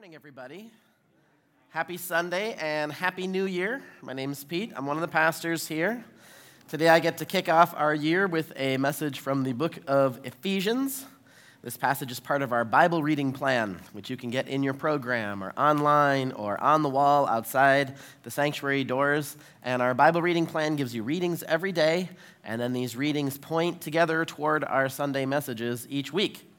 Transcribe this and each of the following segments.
morning, everybody. Happy Sunday and Happy New Year. My name is Pete. I'm one of the pastors here. Today I get to kick off our year with a message from the book of Ephesians. This passage is part of our Bible reading plan, which you can get in your program or online or on the wall outside the sanctuary doors. And our Bible reading plan gives you readings every day, and then these readings point together toward our Sunday messages each week.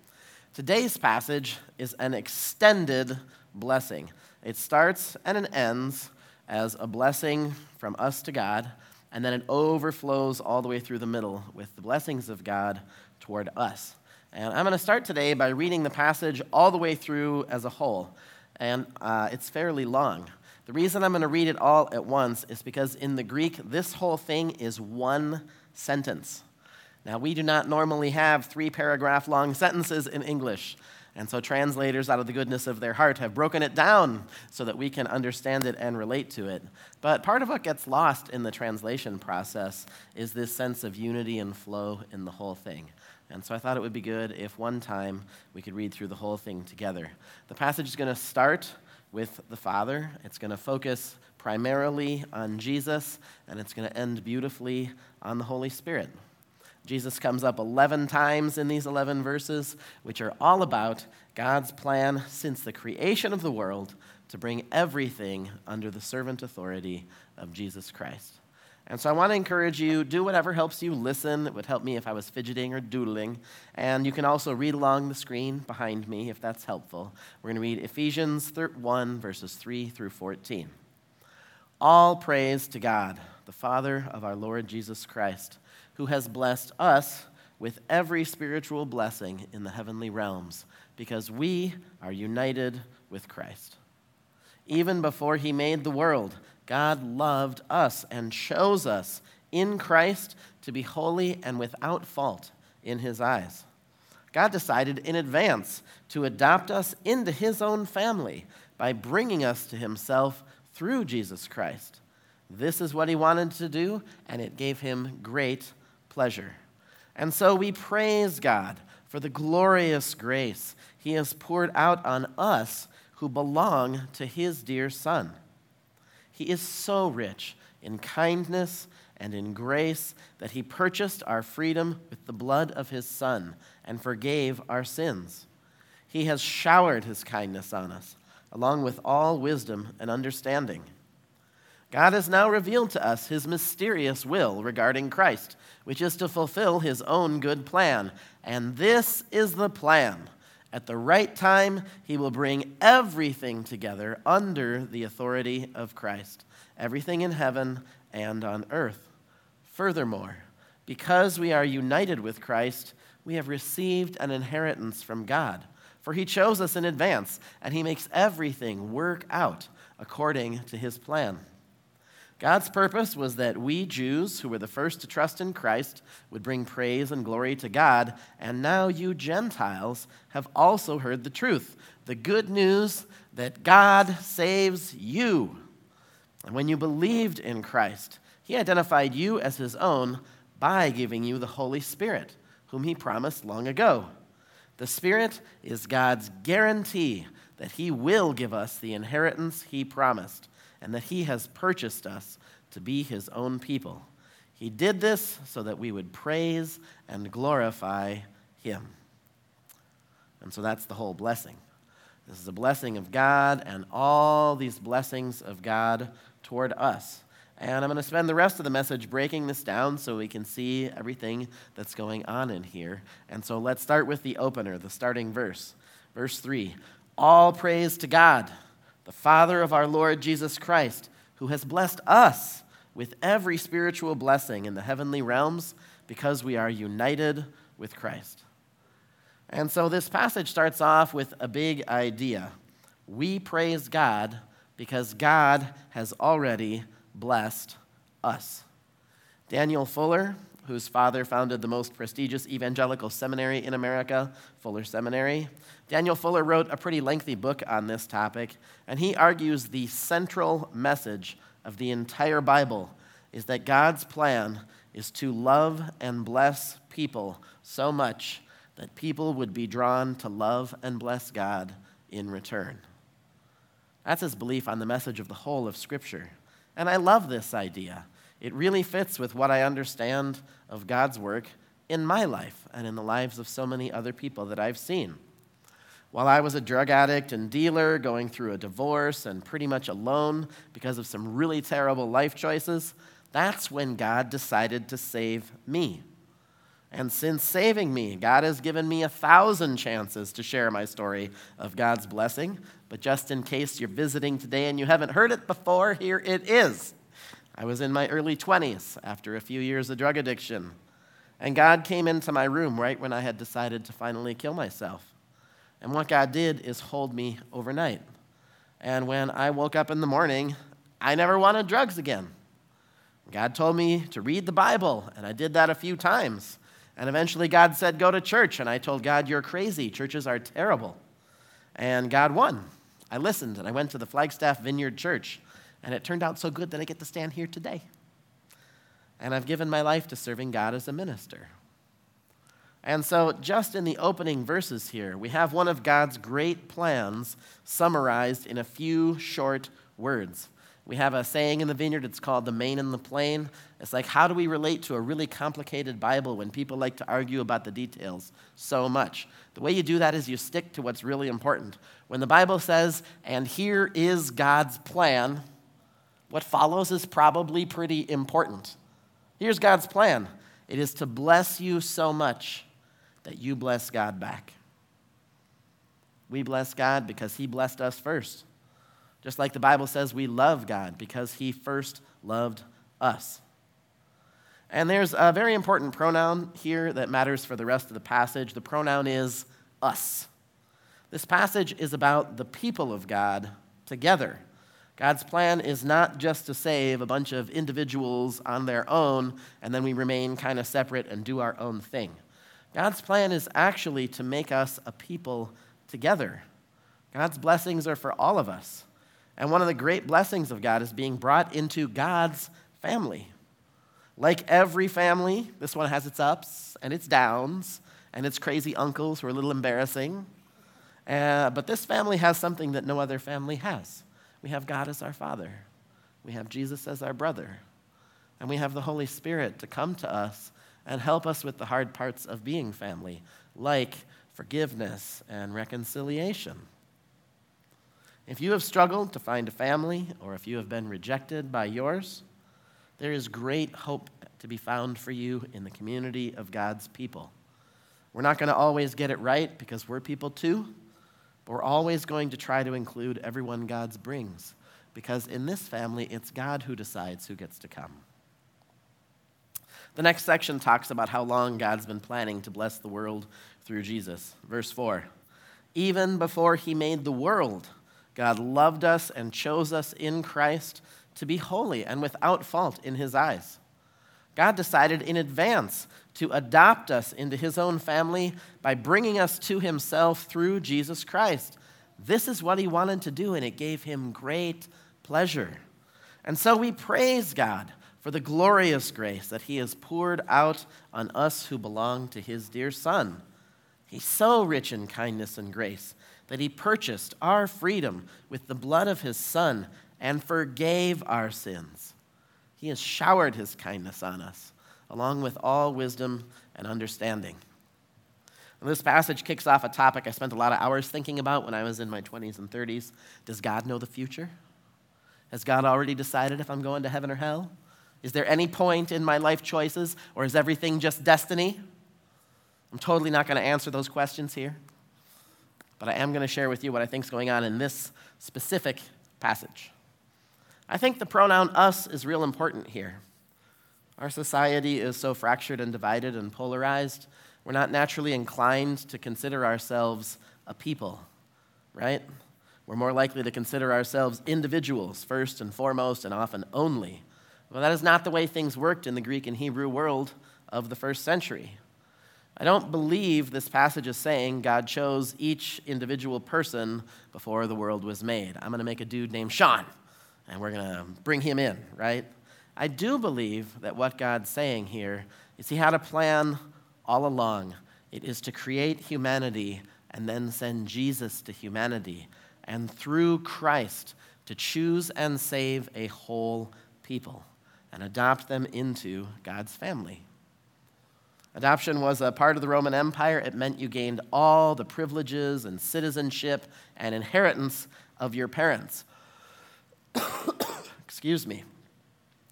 Today's passage is an extended blessing. It starts and it ends as a blessing from us to God, and then it overflows all the way through the middle with the blessings of God toward us. And I'm going to start today by reading the passage all the way through as a whole, and uh, it's fairly long. The reason I'm going to read it all at once is because in the Greek, this whole thing is one sentence. Now, we do not normally have three paragraph long sentences in English. And so, translators, out of the goodness of their heart, have broken it down so that we can understand it and relate to it. But part of what gets lost in the translation process is this sense of unity and flow in the whole thing. And so, I thought it would be good if one time we could read through the whole thing together. The passage is going to start with the Father, it's going to focus primarily on Jesus, and it's going to end beautifully on the Holy Spirit. Jesus comes up 11 times in these 11 verses, which are all about God's plan since the creation of the world to bring everything under the servant authority of Jesus Christ. And so I want to encourage you, do whatever helps you listen. It would help me if I was fidgeting or doodling. And you can also read along the screen behind me if that's helpful. We're going to read Ephesians 1, verses 3 through 14. All praise to God, the Father of our Lord Jesus Christ who has blessed us with every spiritual blessing in the heavenly realms, because we are united with Christ. Even before he made the world, God loved us and chose us in Christ to be holy and without fault in his eyes. God decided in advance to adopt us into his own family by bringing us to himself through Jesus Christ. This is what he wanted to do, and it gave him great pleasure. And so we praise God for the glorious grace he has poured out on us who belong to his dear Son. He is so rich in kindness and in grace that he purchased our freedom with the blood of his Son and forgave our sins. He has showered his kindness on us, along with all wisdom and understanding. God has now revealed to us his mysterious will regarding Christ, which is to fulfill his own good plan. And this is the plan. At the right time, he will bring everything together under the authority of Christ, everything in heaven and on earth. Furthermore, because we are united with Christ, we have received an inheritance from God. For he chose us in advance, and he makes everything work out according to his plan. God's purpose was that we Jews, who were the first to trust in Christ, would bring praise and glory to God. And now you Gentiles have also heard the truth the good news that God saves you. And when you believed in Christ, He identified you as His own by giving you the Holy Spirit, whom He promised long ago. The Spirit is God's guarantee that He will give us the inheritance He promised and that he has purchased us to be his own people. He did this so that we would praise and glorify him. And so that's the whole blessing. This is a blessing of God and all these blessings of God toward us. And I'm going to spend the rest of the message breaking this down so we can see everything that's going on in here. And so let's start with the opener, the starting verse. Verse 3 All praise to God the Father of our Lord Jesus Christ, who has blessed us with every spiritual blessing in the heavenly realms because we are united with Christ. And so this passage starts off with a big idea. We praise God because God has already blessed us. Daniel Fuller, whose father founded the most prestigious evangelical seminary in America, Fuller Seminary, Daniel Fuller wrote a pretty lengthy book on this topic, and he argues the central message of the entire Bible is that God's plan is to love and bless people so much that people would be drawn to love and bless God in return. That's his belief on the message of the whole of Scripture. And I love this idea. It really fits with what I understand of God's work in my life and in the lives of so many other people that I've seen. While I was a drug addict and dealer, going through a divorce and pretty much alone because of some really terrible life choices, that's when God decided to save me. And since saving me, God has given me a thousand chances to share my story of God's blessing. But just in case you're visiting today and you haven't heard it before, here it is. I was in my early 20s after a few years of drug addiction. And God came into my room right when I had decided to finally kill myself. And what God did is hold me overnight. And when I woke up in the morning, I never wanted drugs again. God told me to read the Bible, and I did that a few times. And eventually, God said, Go to church. And I told God, You're crazy. Churches are terrible. And God won. I listened, and I went to the Flagstaff Vineyard Church. And it turned out so good that I get to stand here today and I've given my life to serving God as a minister. And so, just in the opening verses here, we have one of God's great plans summarized in a few short words. We have a saying in the vineyard, it's called the main and the plain. It's like, how do we relate to a really complicated Bible when people like to argue about the details so much? The way you do that is you stick to what's really important. When the Bible says, and here is God's plan, what follows is probably pretty important. Here's God's plan it is to bless you so much that you bless God back. We bless God because He blessed us first. Just like the Bible says, we love God because He first loved us. And there's a very important pronoun here that matters for the rest of the passage. The pronoun is us. This passage is about the people of God together. God's plan is not just to save a bunch of individuals on their own and then we remain kind of separate and do our own thing. God's plan is actually to make us a people together. God's blessings are for all of us. And one of the great blessings of God is being brought into God's family. Like every family, this one has its ups and its downs and its crazy uncles who are a little embarrassing. Uh, but this family has something that no other family has. We have God as our Father, we have Jesus as our brother, and we have the Holy Spirit to come to us and help us with the hard parts of being family, like forgiveness and reconciliation. If you have struggled to find a family, or if you have been rejected by yours, there is great hope to be found for you in the community of God's people. We're not going to always get it right because we're people too, we're always going to try to include everyone God brings, because in this family, it's God who decides who gets to come. The next section talks about how long God's been planning to bless the world through Jesus. Verse 4 Even before he made the world, God loved us and chose us in Christ to be holy and without fault in his eyes. God decided in advance to adopt us into his own family by bringing us to himself through Jesus Christ. This is what he wanted to do, and it gave him great pleasure. And so we praise God for the glorious grace that he has poured out on us who belong to his dear Son. He's so rich in kindness and grace that he purchased our freedom with the blood of his Son and forgave our sins. He has showered his kindness on us along with all wisdom and understanding. And this passage kicks off a topic I spent a lot of hours thinking about when I was in my 20s and 30s. Does God know the future? Has God already decided if I'm going to heaven or hell? Is there any point in my life choices, or is everything just destiny? I'm totally not going to answer those questions here, but I am going to share with you what I think is going on in this specific passage. I think the pronoun us is real important here. Our society is so fractured and divided and polarized, we're not naturally inclined to consider ourselves a people, right? We're more likely to consider ourselves individuals first and foremost and often only. Well, that is not the way things worked in the Greek and Hebrew world of the first century. I don't believe this passage is saying God chose each individual person before the world was made. I'm going to make a dude named Sean, and we're going to bring him in, right? I do believe that what God's saying here is He had a plan all along. It is to create humanity and then send Jesus to humanity. and through Christ to choose and save a whole people and adopt them into God's family. Adoption was a part of the Roman Empire. It meant you gained all the privileges and citizenship and inheritance of your parents. Excuse me.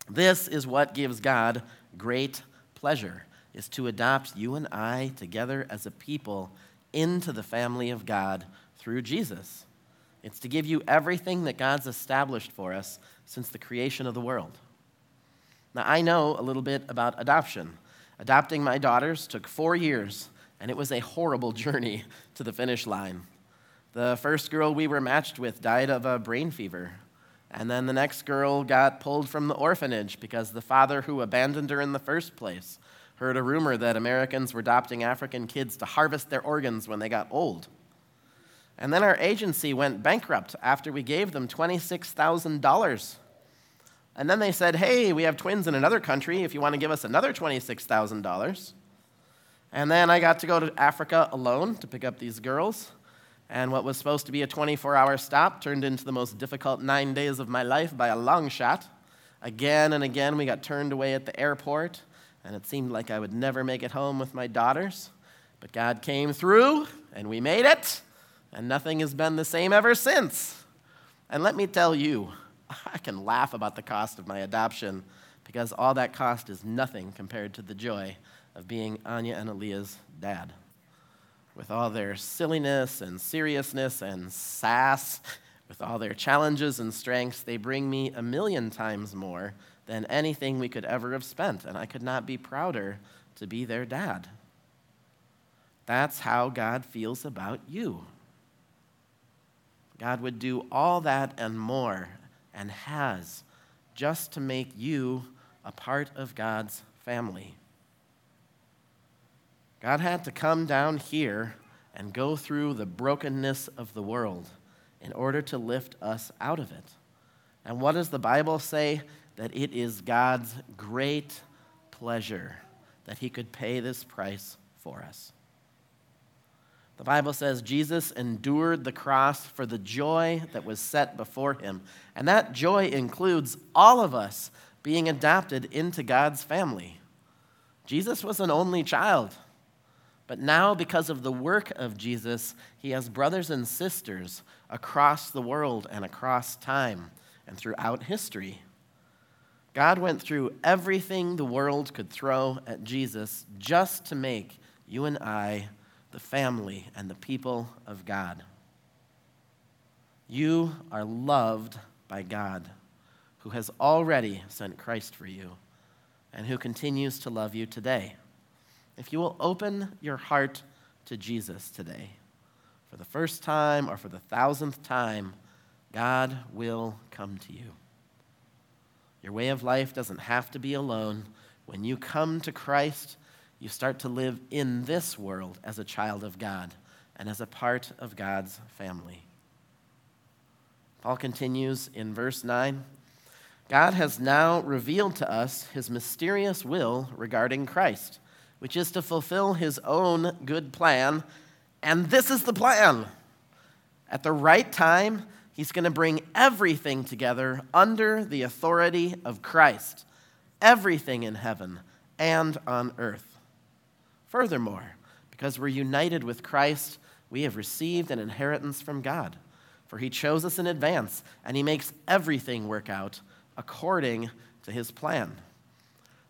This is what gives God great pleasure is to adopt you and I together as a people into the family of God through Jesus. It's to give you everything that God's established for us since the creation of the world. Now, I know a little bit about adoption. Adopting my daughters took four years, and it was a horrible journey to the finish line. The first girl we were matched with died of a brain fever. And then the next girl got pulled from the orphanage because the father who abandoned her in the first place heard a rumor that Americans were adopting African kids to harvest their organs when they got old. And then our agency went bankrupt after we gave them $26,000. And then they said, hey, we have twins in another country if you want to give us another $26,000. And then I got to go to Africa alone to pick up these girls. And what was supposed to be a 24 hour stop turned into the most difficult nine days of my life by a long shot. Again and again, we got turned away at the airport, and it seemed like I would never make it home with my daughters. But God came through, and we made it and nothing has been the same ever since. And let me tell you, I can laugh about the cost of my adoption because all that cost is nothing compared to the joy of being Anya and Aaliyah's dad. With all their silliness and seriousness and sass, with all their challenges and strengths, they bring me a million times more than anything we could ever have spent, and I could not be prouder to be their dad. That's how God feels about you. God would do all that and more, and has, just to make you a part of God's family. God had to come down here and go through the brokenness of the world in order to lift us out of it. And what does the Bible say? That it is God's great pleasure that He could pay this price for us. The Bible says Jesus endured the cross for the joy that was set before him. And that joy includes all of us being adopted into God's family. Jesus was an only child. But now, because of the work of Jesus, he has brothers and sisters across the world and across time and throughout history. God went through everything the world could throw at Jesus just to make you and I the family, and the people of God. You are loved by God, who has already sent Christ for you and who continues to love you today. If you will open your heart to Jesus today, for the first time or for the thousandth time, God will come to you. Your way of life doesn't have to be alone. When you come to Christ, you start to live in this world as a child of God and as a part of God's family. Paul continues in verse 9 God has now revealed to us his mysterious will regarding Christ, which is to fulfill his own good plan. And this is the plan. At the right time, he's going to bring everything together under the authority of Christ, everything in heaven and on earth. Furthermore, because we're united with Christ, we have received an inheritance from God. For he chose us in advance, and he makes everything work out according to his plan.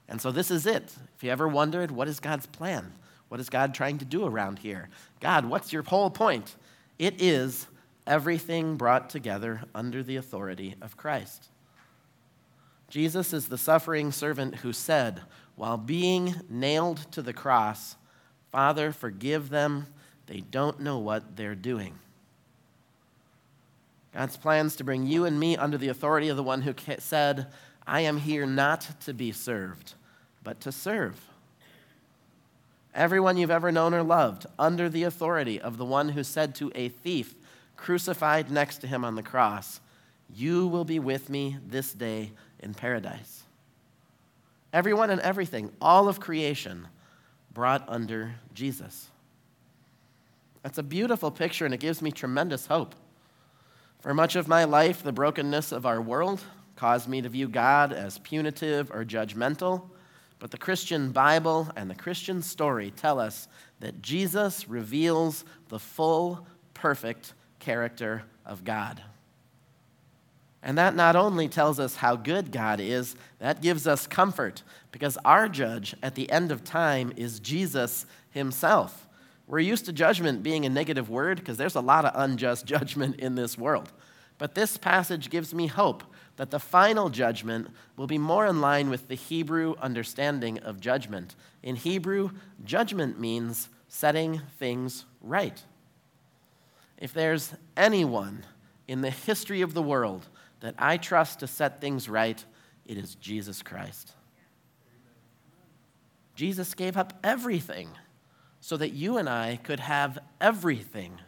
And so this is it. If you ever wondered, what is God's plan? What is God trying to do around here? God, what's your whole point? It is everything brought together under the authority of Christ. Jesus is the suffering servant who said, while being nailed to the cross, Father, forgive them. They don't know what they're doing. God's plans to bring you and me under the authority of the one who said, I am here not to be served, but to serve. Everyone you've ever known or loved, under the authority of the one who said to a thief crucified next to him on the cross, You will be with me this day in paradise. Everyone and everything, all of creation, brought under Jesus. That's a beautiful picture, and it gives me tremendous hope. For much of my life, the brokenness of our world caused me to view God as punitive or judgmental, but the Christian Bible and the Christian story tell us that Jesus reveals the full, perfect character of God. And that not only tells us how good God is, that gives us comfort because our judge at the end of time is Jesus himself. We're used to judgment being a negative word because there's a lot of unjust judgment in this world. But this passage gives me hope that the final judgment will be more in line with the Hebrew understanding of judgment. In Hebrew, judgment means setting things right. If there's anyone in the history of the world that I trust to set things right, it is Jesus Christ. Jesus gave up everything so that you and I could have everything.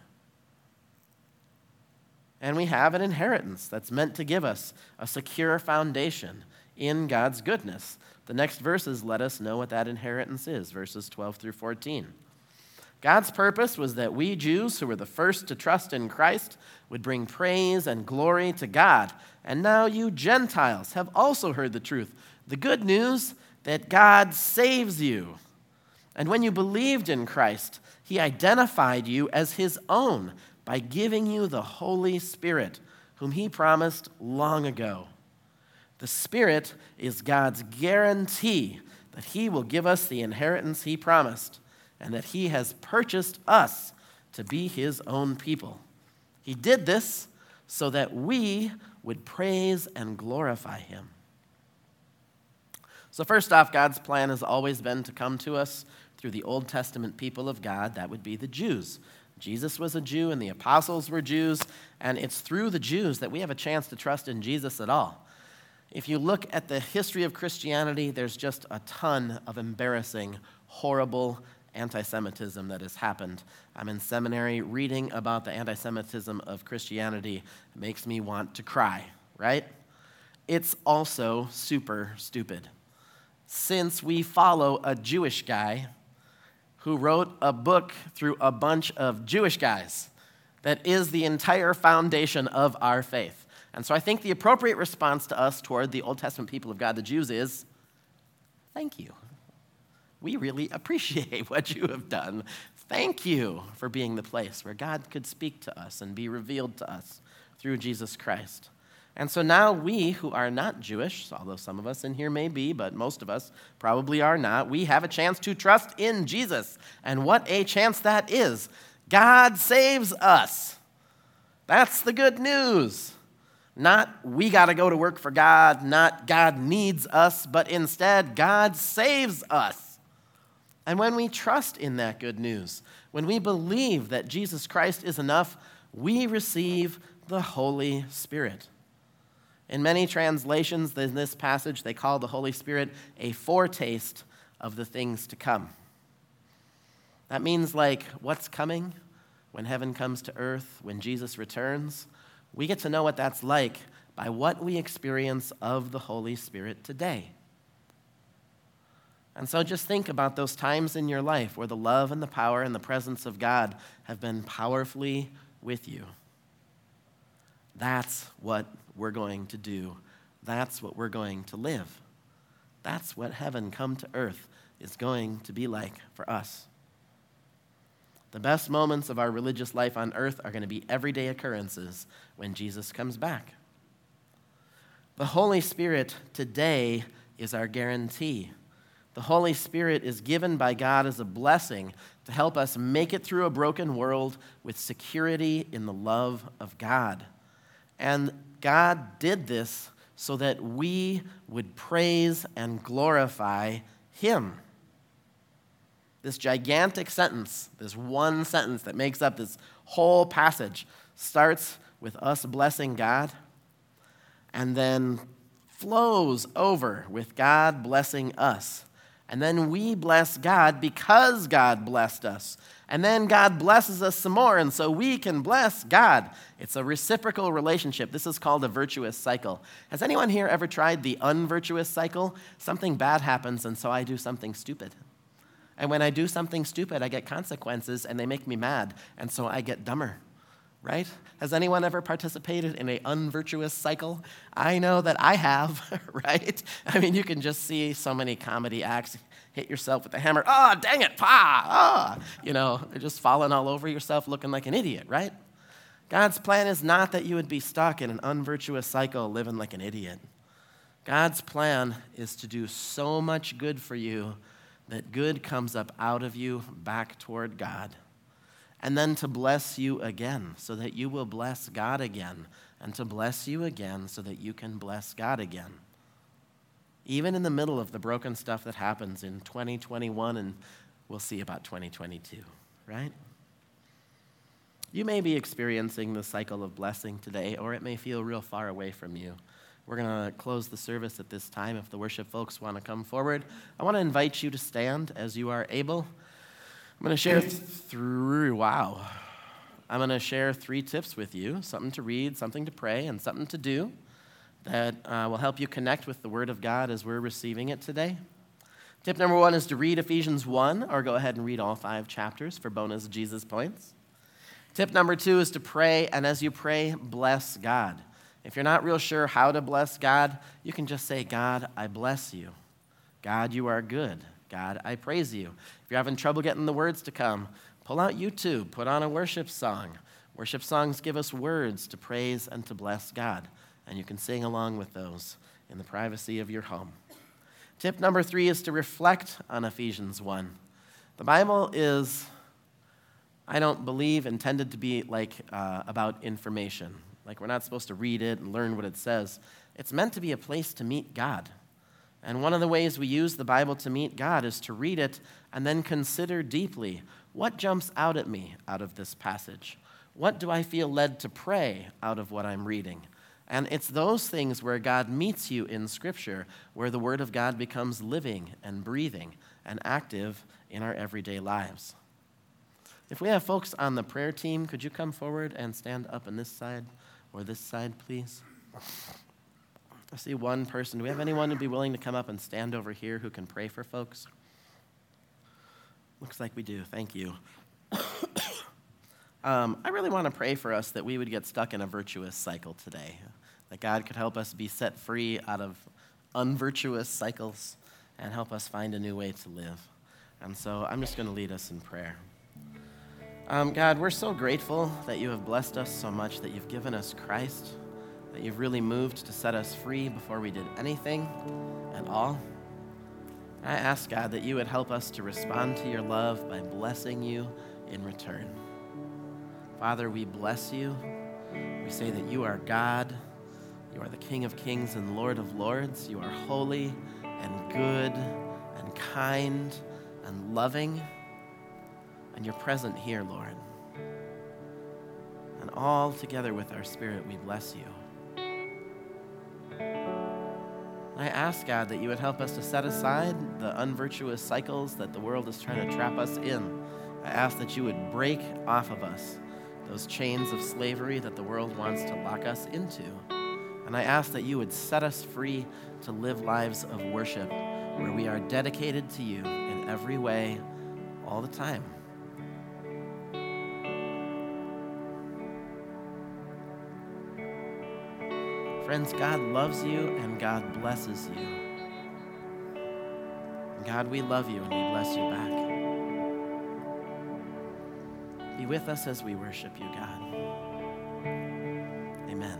And we have an inheritance that's meant to give us a secure foundation in God's goodness. The next verses let us know what that inheritance is, verses 12 through 14. God's purpose was that we Jews, who were the first to trust in Christ, would bring praise and glory to God. And now you Gentiles have also heard the truth the good news that God saves you. And when you believed in Christ, he identified you as his own by giving you the Holy Spirit, whom he promised long ago. The Spirit is God's guarantee that he will give us the inheritance he promised and that he has purchased us to be his own people. He did this so that we would praise and glorify him. So, first off, God's plan has always been to come to us through the Old Testament people of God. That would be the Jews. Jesus was a Jew and the apostles were Jews, and it's through the Jews that we have a chance to trust in Jesus at all. If you look at the history of Christianity, there's just a ton of embarrassing, horrible anti Semitism that has happened. I'm in seminary reading about the anti Semitism of Christianity. It makes me want to cry, right? It's also super stupid. Since we follow a Jewish guy who wrote a book through a bunch of Jewish guys that is the entire foundation of our faith. And so I think the appropriate response to us toward the Old Testament people of God, the Jews, is thank you we really appreciate what you have done. Thank you for being the place where God could speak to us and be revealed to us through Jesus Christ. And so now we who are not Jewish, although some of us in here may be, but most of us probably are not, we have a chance to trust in Jesus. And what a chance that is! God saves us. That's the good news. Not we got to go to work for God, not God needs us, but instead God saves us. And when we trust in that good news, when we believe that Jesus Christ is enough, we receive the Holy Spirit. In many translations in this passage, they call the Holy Spirit a foretaste of the things to come. That means, like, what's coming when heaven comes to earth, when Jesus returns. We get to know what that's like by what we experience of the Holy Spirit today. And so just think about those times in your life where the love and the power and the presence of God have been powerfully with you. That's what we're going to do. That's what we're going to live. That's what heaven come to earth is going to be like for us. The best moments of our religious life on earth are going to be everyday occurrences when Jesus comes back. The Holy Spirit today is our guarantee the Holy Spirit is given by God as a blessing to help us make it through a broken world with security in the love of God. And God did this so that we would praise and glorify Him. This gigantic sentence, this one sentence that makes up this whole passage, starts with us blessing God and then flows over with God blessing us. And then we bless God because God blessed us. And then God blesses us some more, and so we can bless God. It's a reciprocal relationship. This is called a virtuous cycle. Has anyone here ever tried the unvirtuous cycle? Something bad happens, and so I do something stupid. And when I do something stupid, I get consequences, and they make me mad, and so I get dumber. Right? Has anyone ever participated in an unvirtuous cycle? I know that I have, right? I mean, you can just see so many comedy acts hit yourself with a hammer. Oh, dang it, pa! Oh. you know, just falling all over yourself looking like an idiot, right? God's plan is not that you would be stuck in an unvirtuous cycle living like an idiot. God's plan is to do so much good for you that good comes up out of you back toward God and then to bless you again so that you will bless God again, and to bless you again so that you can bless God again. Even in the middle of the broken stuff that happens in 2021, and we'll see about 2022, right? You may be experiencing the cycle of blessing today, or it may feel real far away from you. We're going to close the service at this time. If the worship folks want to come forward, I want to invite you to stand as you are able. I'm going to share three, wow. I'm going to share three tips with you something to read, something to pray, and something to do that uh, will help you connect with the Word of God as we're receiving it today. Tip number one is to read Ephesians 1, or go ahead and read all five chapters for bonus Jesus points. Tip number two is to pray, and as you pray, bless God. If you're not real sure how to bless God, you can just say, God, I bless you. God, you are good. God, I praise you. If you're having trouble getting the words to come, pull out YouTube, put on a worship song. Worship songs give us words to praise and to bless God, and you can sing along with those in the privacy of your home. Tip number three is to reflect on Ephesians 1. The Bible is, I don't believe, intended to be like uh, about information. Like we're not supposed to read it and learn what it says. It's meant to be a place to meet God. And one of the ways we use the Bible to meet God is to read it and then consider deeply what jumps out at me out of this passage? What do I feel led to pray out of what I'm reading? And it's those things where God meets you in Scripture, where the Word of God becomes living and breathing and active in our everyday lives. If we have folks on the prayer team, could you come forward and stand up on this side or this side, please? I see one person. Do we have anyone who'd be willing to come up and stand over here who can pray for folks? Looks like we do. Thank you. um, I really want to pray for us that we would get stuck in a virtuous cycle today, that God could help us be set free out of unvirtuous cycles and help us find a new way to live. And so I'm just going to lead us in prayer. Um, God, we're so grateful that you have blessed us so much, that you've given us Christ that you've really moved to set us free before we did anything at all. I ask, God, that you would help us to respond to your love by blessing you in return. Father, we bless you. We say that you are God. You are the King of kings and Lord of lords. You are holy and good and kind and loving. And you're present here, Lord. And all together with our spirit, we bless you. I ask, God, that you would help us to set aside the unvirtuous cycles that the world is trying to trap us in. I ask that you would break off of us those chains of slavery that the world wants to lock us into. And I ask that you would set us free to live lives of worship where we are dedicated to you in every way, all the time. Friends, God loves you and God blesses you. God, we love you and we bless you back. Be with us as we worship you, God. Amen.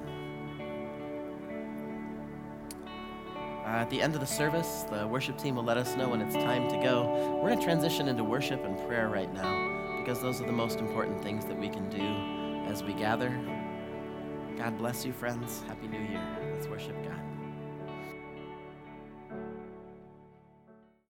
Uh, at the end of the service, the worship team will let us know when it's time to go. We're going to transition into worship and prayer right now because those are the most important things that we can do as we gather God bless you, friends. Happy New Year. Let's worship God.